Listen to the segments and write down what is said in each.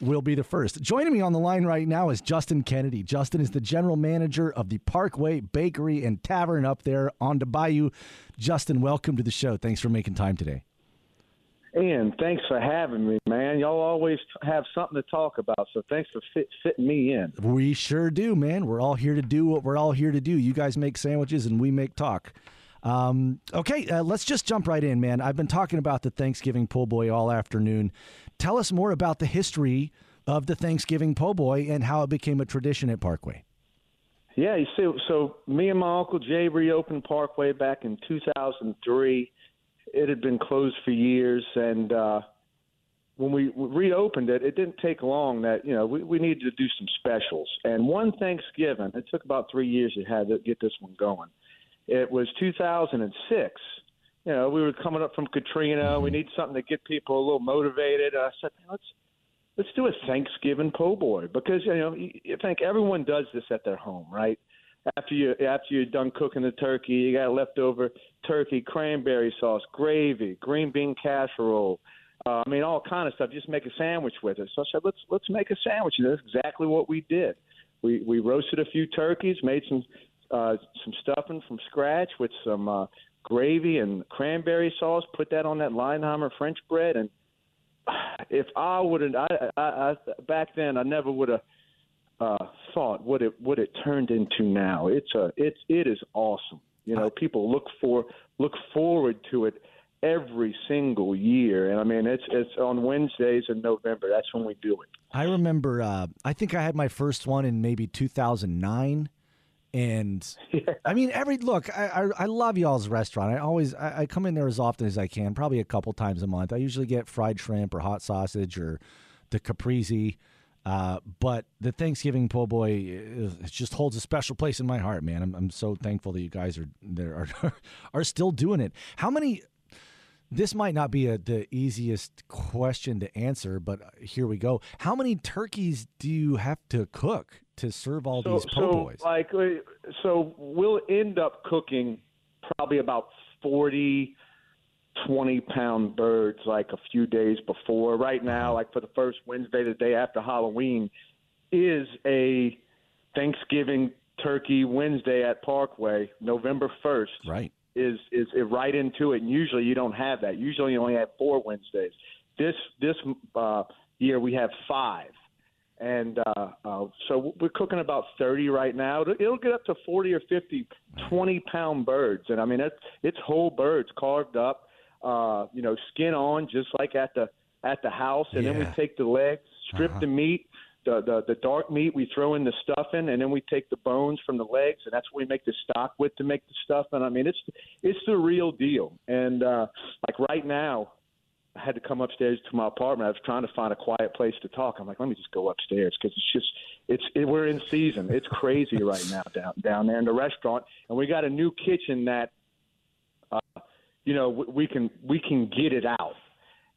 Will be the first. Joining me on the line right now is Justin Kennedy. Justin is the general manager of the Parkway Bakery and Tavern up there on the Bayou. Justin, welcome to the show. Thanks for making time today. Ian, thanks for having me, man. Y'all always have something to talk about, so thanks for fit, fitting me in. We sure do, man. We're all here to do what we're all here to do. You guys make sandwiches and we make talk. Um, okay, uh, let's just jump right in, man. I've been talking about the Thanksgiving po' boy all afternoon. Tell us more about the history of the Thanksgiving po' boy and how it became a tradition at Parkway. Yeah, you see, so me and my uncle Jay reopened Parkway back in 2003. It had been closed for years, and uh, when we reopened it, it didn't take long that you know we, we needed to do some specials. And one Thanksgiving, it took about three years to have to get this one going. It was 2006. You know, we were coming up from Katrina. Mm-hmm. We need something to get people a little motivated. I said, let's let's do a Thanksgiving po' boy because you know you think everyone does this at their home, right? After you after you're done cooking the turkey, you got leftover turkey, cranberry sauce, gravy, green bean casserole. Uh, I mean, all kind of stuff. Just make a sandwich with it. So I said, let's let's make a sandwich. And that's exactly what we did. We we roasted a few turkeys, made some uh, some stuffing from scratch with some uh, gravy and cranberry sauce. Put that on that Leidenheimer French bread, and if I would have, I, I, I back then I never would have uh, thought what it what it turned into now. It's a it's it is awesome. You know, people look for look forward to it every single year. And I mean, it's it's on Wednesdays in November. That's when we do it. I remember. Uh, I think I had my first one in maybe 2009. And yeah. I mean, every look, I, I, I love y'all's restaurant. I always I, I, come in there as often as I can, probably a couple times a month. I usually get fried shrimp or hot sausage or the caprese. Uh, but the Thanksgiving po' boy it just holds a special place in my heart, man. I'm, I'm so thankful that you guys are there are are still doing it. How many? This might not be a, the easiest question to answer, but here we go. How many turkeys do you have to cook to serve all so, these po' boys? So, like, uh, so we'll end up cooking probably about 40, 20 pound birds like a few days before. Right now, like for the first Wednesday, the day after Halloween, is a Thanksgiving turkey Wednesday at Parkway, November 1st. Right. Is, is right into it, and usually you don't have that. Usually you only have four Wednesdays. This this uh, year we have five, and uh, uh, so we're cooking about 30 right now. It'll get up to 40 or 50 20 pound birds, and I mean it's it's whole birds carved up, uh, you know, skin on, just like at the at the house, and yeah. then we take the legs, strip uh-huh. the meat. The, the the dark meat we throw in the stuffing, and then we take the bones from the legs, and that's what we make the stock with to make the stuff. And I mean, it's it's the real deal. And uh, like right now, I had to come upstairs to my apartment. I was trying to find a quiet place to talk. I'm like, let me just go upstairs because it's just it's it, we're in season. It's crazy right now down down there in the restaurant, and we got a new kitchen that, uh, you know, we can we can get it out.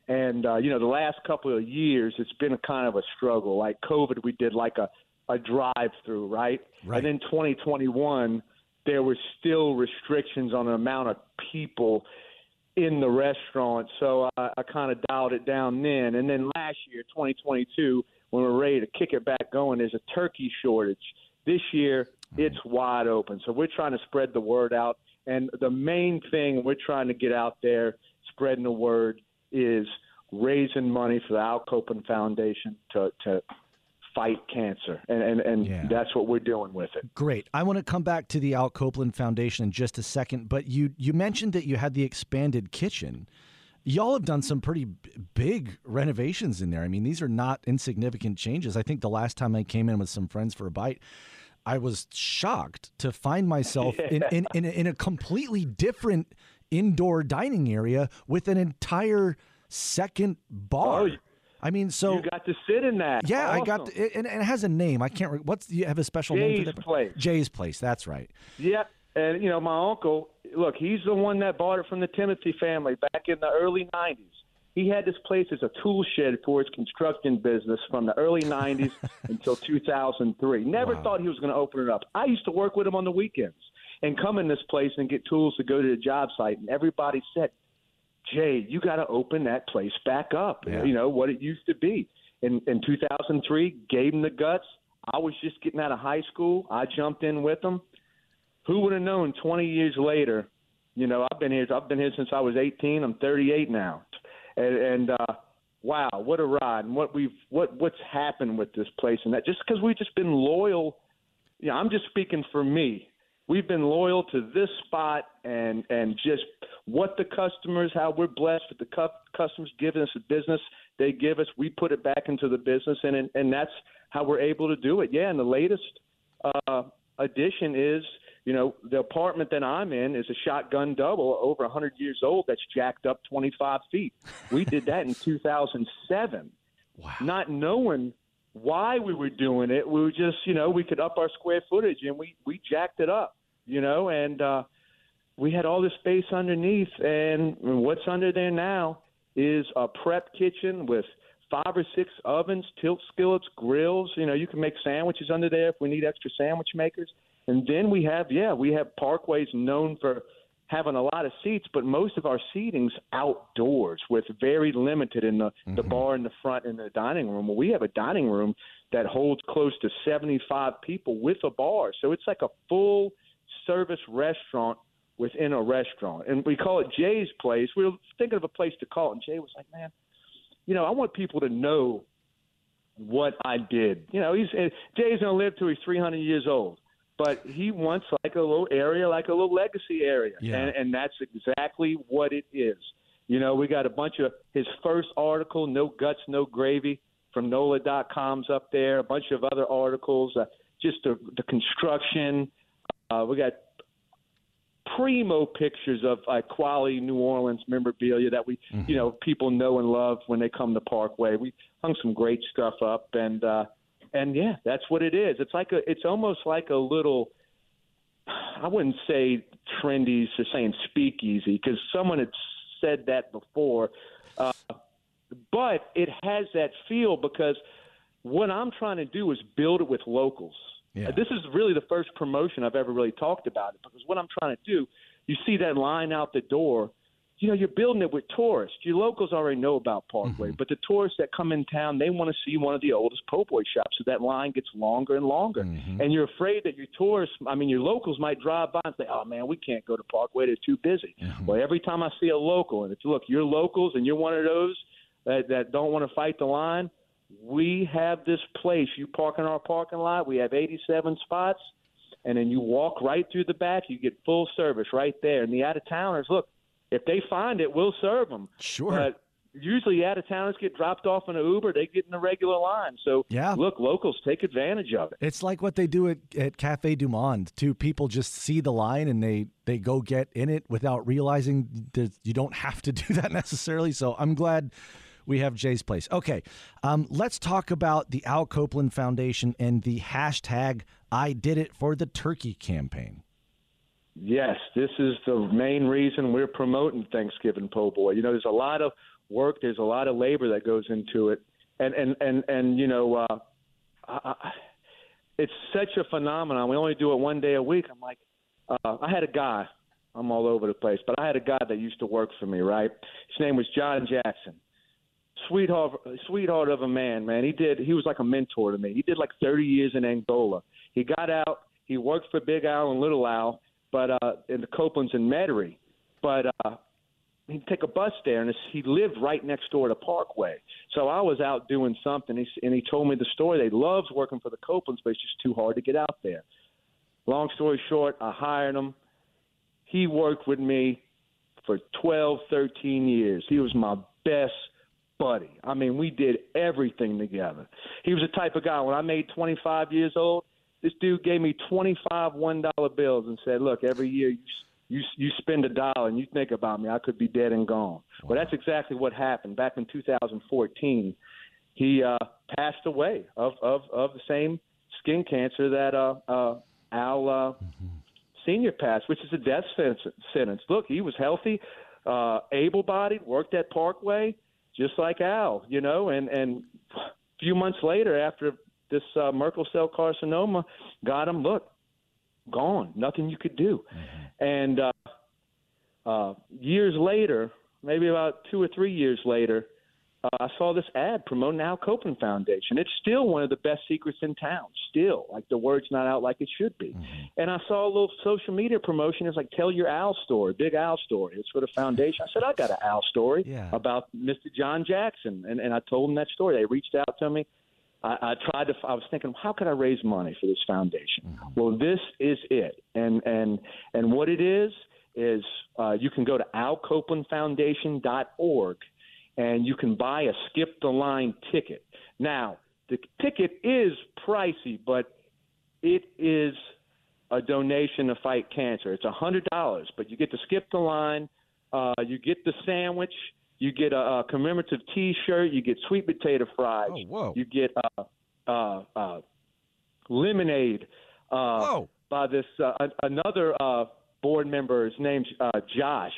And uh, you know, the last couple of years, it's been a kind of a struggle. Like COVID, we did like a a drive through, right? right? And then 2021, there were still restrictions on the amount of people in the restaurant. So I, I kind of dialed it down then. And then last year, 2022, when we're ready to kick it back going, there's a turkey shortage. This year, it's wide open. So we're trying to spread the word out. And the main thing we're trying to get out there, spreading the word, is raising money for the Al Copeland Foundation to to fight cancer, and and, and Yeah. that's what we're doing with it. Great. I want to come back to the Al Copeland Foundation in just a second, but you you mentioned that you had the expanded kitchen. Y'all have done some pretty b- big renovations in there. I mean, these are not insignificant changes. I think the last time I came in with some friends for a bite, I was shocked to find myself in, in, in, a, in a completely different indoor dining area with an entire second bar. Oh, I mean, so you got to sit in that. yeah, I got Awesome. it, and and it has a name. I can't. Re- what's you have a special name for Jay's that? Place. Jay's place. That's right. Yep. And you know, my uncle, look, he's the one that bought it from the Timothy family back in the early '90s. He had this place as a tool shed for his construction business from the early '90s until 2003. Never Wow. thought he was going to open it up. I used to work with him on the weekends and come in this place and get tools to go to the job site, and everybody said, "Jay, you got to open that place back up." Yeah. You know what it used to be. In in 2003, gave him the guts. I was just getting out of high school. I jumped in with him who would have known 20 years later you know i've been here i've been here since i was 18 i'm 38 now and, and uh wow what a ride and what we've what what's happened with this place and that just because we've just been loyal you know i'm just speaking for me we've been loyal to this spot and and just what the customers how we're blessed with the cu- customers giving us the business they give us we put it back into the business and and, and that's how we're able to do it yeah and the latest uh addition is you know the apartment that i'm in is a shotgun double over 100 years old that's jacked up 25 feet we did that in 2007 Wow. not knowing why we were doing it. We were just, you know, we could up our square footage and we we jacked it up, you know, and uh we had all this space underneath and what's under there now is a prep kitchen with five or six ovens, tilt skillets, grills, you know, you can make sandwiches under there if we need extra sandwich makers. And then we have yeah, we have parkways known for having a lot of seats, but most of our seating's outdoors with very limited in the, the bar in the front and the dining room. Well, we have a dining room that holds close to 75 people with a bar. So it's like a full service restaurant within a restaurant. And we call it Jay's Place. We were thinking of a place to call it, and Jay was like, man, you know, I want people to know what I did. You know, he's Jay's going to live till he's 300 years old but he wants like a little area, like a little legacy area, Yeah. and, and that's exactly what it is. You know, we got a bunch of his first article, "No Guts, No Gravy," from NOLA.com's up there. A bunch of other articles, uh, just the, the construction. Uh, we got primo pictures of uh, quality New Orleans memorabilia that we, you know, people know and love when they come to Parkway. We hung some great stuff up, and uh, and yeah, that's what it is. It's like a, it's almost like a little. I wouldn't say trendy, so saying speakeasy, because someone had said that before. Uh, but it has that feel because what I'm trying to do is build it with locals. Yeah. Uh, This is really the first promotion I've ever really talked about it because what I'm trying to do, you see that line out the door. You know, you're building it with tourists. Your locals already know about Parkway, Mm-hmm. but the tourists that come in town, they want to see one of the oldest po' boy shops. So that line gets longer and longer. Mm-hmm. And you're afraid that your tourists, I mean, your locals might drive by and say, oh, man, we can't go to Parkway. They're too busy. Mm-hmm. Well, every time I see a local, and it's, look, you're locals and you're one of those that, that don't want to fight the line, we have this place. You park in our parking lot. We have 87 spots. And then you walk right through the back. You get full service right there. And the out of towners, look, if they find it, we'll serve them. Sure. But usually out of towners get dropped off in an Uber. They get in the regular line. So Yeah. look, locals take advantage of it. It's like what they do at, at Cafe Du Monde too. People just see the line and they they go get in it without realizing that you don't have to do that necessarily. So I'm glad we have Jay's place. Okay, um, let's talk about the Al Copeland Foundation and the hashtag I Did It for the Turkey campaign. Yes, this is the main reason we're promoting Thanksgiving Po' Boy. You know, there's a lot of work, there's a lot of labor that goes into it, and and and and you know, uh, I, it's such a phenomenon. We only do it one day a week. I'm like, uh, I had a guy. I'm all over the place, but I had a guy that used to work for me. Right, his name was John Jackson. Sweetheart, sweetheart of a man, man. He did. He was like a mentor to me. He did like 30 years in Angola. He got out. He worked for Big Al and Little Al, but uh, in the Copelands and Metairie. But uh, he'd take a bus there, and he lived right next door to Parkway. So I was out doing something, and he told me the story. They loves working for the Copelands, but it's just too hard to get out there. Long story short, I hired him. He worked with me for 12, 13 years. He was my best buddy. I mean, we did everything together. He was the type of guy when I made 25 years old, this dude gave me 25 $1 bills and said, "Look, every year you you you spend a dollar and you think about me, I could be dead and gone." Wow. Well, that's exactly what happened back in 2014. He uh passed away of of of the same skin cancer that uh uh Al uh mm-hmm. senior passed, which is a death sentence. Look, he was healthy, uh able-bodied, worked at Parkway just like Al, you know, and and a few months later, after this uh, Merkel cell carcinoma got him, look, gone, nothing you could do, mm-hmm. and uh, uh, years later, maybe about two or three years later, uh, I saw this ad promoting Al Copeland Foundation. It's still one of the best secrets in town. Still, like the word's not out like it should be. Mm-hmm. And I saw a little social media promotion. It's like tell your Al story, big Al story. It's for the foundation. I said I got an Al story yeah. about Mr. John Jackson, and and I told them that story. They reached out to me. I, I tried to. I was thinking, how could I raise money for this foundation? Mm-hmm. Well, this is it, and and and what it is is uh, you can go to alcopelandfoundation.org and you can buy a skip the line ticket. Now, the ticket is pricey, but it is a donation to fight cancer. It's a hundred dollars, but you get to skip the line, uh, you get the sandwich, you get a, a commemorative T-shirt, you get sweet potato fries, oh, whoa. you get uh, uh, uh, lemonade uh, by this uh, another uh, board member. His name's uh, Josh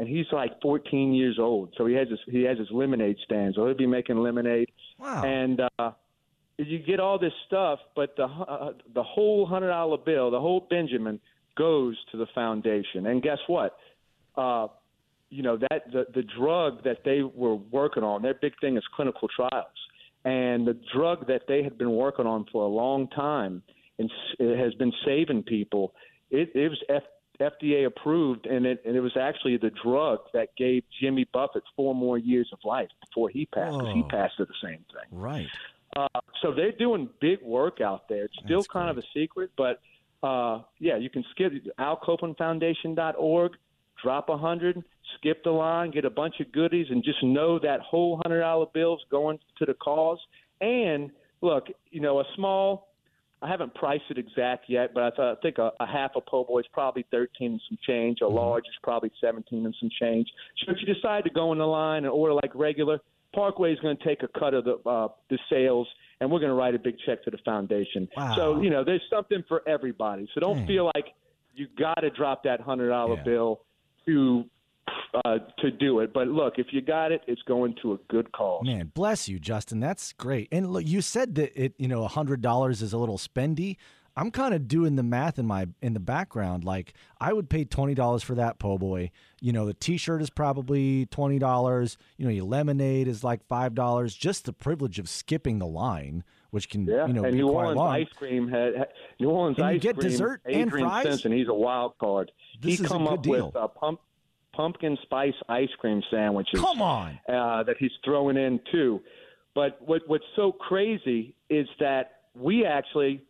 and he's like 14 years old. So he has his he has his lemonade stand. So he'll be making lemonade. Wow. And uh, you get all this stuff, but the uh, the whole hundred dollar bill, the whole Benjamin, goes to the foundation. And guess what? Uh, you know that the the drug that they were working on, their big thing is clinical trials, and the drug that they had been working on for a long time and it has been saving people. It, it was F, FDA approved, and it, and it was actually the drug that gave Jimmy Buffett four more years of life before he passed. Because he passed of the same thing. Right. Uh, so they're doing big work out there. It's still That's kind great. of a secret, but uh, yeah, you can skip alcopelandfoundation.org, drop a hundred, skip the line, get a bunch of goodies, and just know that whole hundred dollar bill's going to the cause. And look, you know, a small I haven't priced it exact yet, but I, th- I think a, a half a po' boy is probably 13 and some change. A mm-hmm. large is probably 17 and some change. So if you decide to go in the line and order like regular, Parkway is going to take a cut of the uh, the sales, and we're going to write a big check to the foundation. Wow. So you know, there's something for everybody. So don't Dang. feel like you got to drop that hundred dollar yeah. bill to uh, to do it. But look, if you got it, it's going to a good cause. Man, bless you, Justin. That's great. And look, you said that it, you know, hundred dollars is a little spendy. I'm kind of doing the math in my in the background. Like I would pay twenty dollars for that po' boy. You know, the T-shirt is probably twenty dollars. You know, your lemonade is like five dollars. Just the privilege of skipping the line, which can yeah. you know and be New quite Orleans long. ice cream had, had New Orleans and ice you get cream. dessert and fries. Simpson, he's a wild card. This he is come a good up deal. with a pump pumpkin spice ice cream sandwiches. Come on, uh, that he's throwing in too. But what what's so crazy is that we actually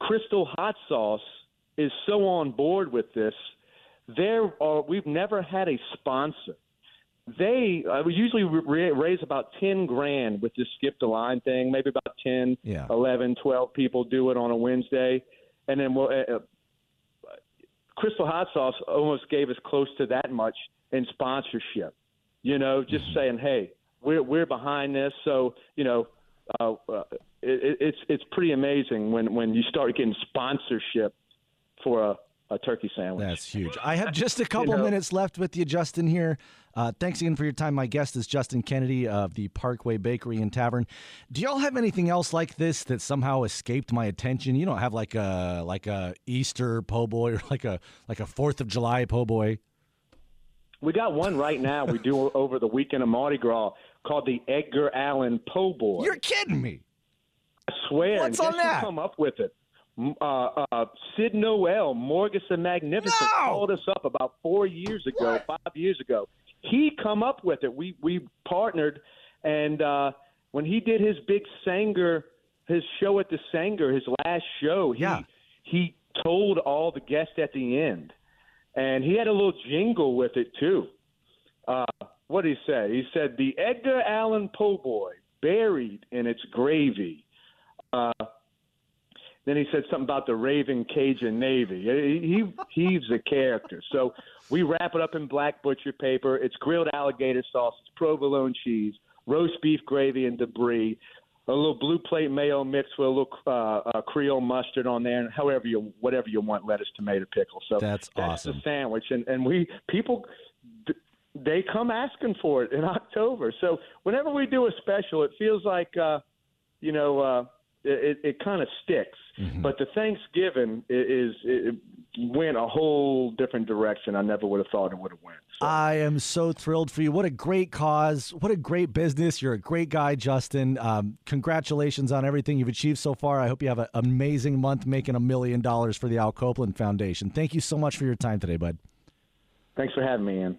Crystal Hot Sauce is so on board with this. There are we've never had a sponsor. They uh, we usually raise about ten grand with this skip the line thing. Maybe about 10, yeah. 11, 12 people do it on a Wednesday, and then we'll, uh, uh Crystal Hot Sauce almost gave us close to that much in sponsorship. You know, just mm-hmm. saying, hey, we're we're behind this. So you know, uh, uh, it, it's it's pretty amazing when when you start getting sponsorship for a a turkey sandwich. That's huge. I have just a couple you know, minutes left with you, Justin. Here, uh, thanks again for your time. My guest is Justin Kennedy of the Parkway Bakery and Tavern. Do y'all have anything else like this that somehow escaped my attention? You don't have like a like a Easter po' boy or like a like a Fourth of July po' boy. We got one right now. We do over the weekend of Mardi Gras called the Edgar Allan Po' Boy. You're kidding me. I swear. What's on that? Come up with it uh, uh, Sid Noel, Morgus the Magnificent, no! called us up about four years ago, what? five years ago. he come up with it. We we partnered, and uh, when he did his big Saenger, his show at the Saenger, his last show, he Yeah. he told all the guests at the end, and he had a little jingle with it too. Uh, what did he say? He said the Edgar Allan Poe boy buried in its gravy. Uh, then he said something about the Raven Cajun Navy. He, he he's a character. So we wrap it up in black butcher paper. It's grilled alligator sauce, it's provolone cheese, roast beef gravy and debris, a little blue plate mayo mixed with a little uh, uh, Creole mustard on there, and however you whatever you want, lettuce, tomato, pickle. So That's that's awesome. the sandwich, and and we people. d- They come asking for it in October. So whenever we do a special, it feels like uh, you know, uh, it, it kind of sticks. Mm-hmm. But the Thanksgiving is it went a whole different direction. I never would have thought it would have went. So, I am so thrilled for you. What a great cause. What a great business. You're a great guy, Justin. Um, congratulations on everything you've achieved so far. I hope you have an amazing month making a million dollars for the Al Copeland Foundation. Thank you so much for your time today, bud. thanks for having me, Ian.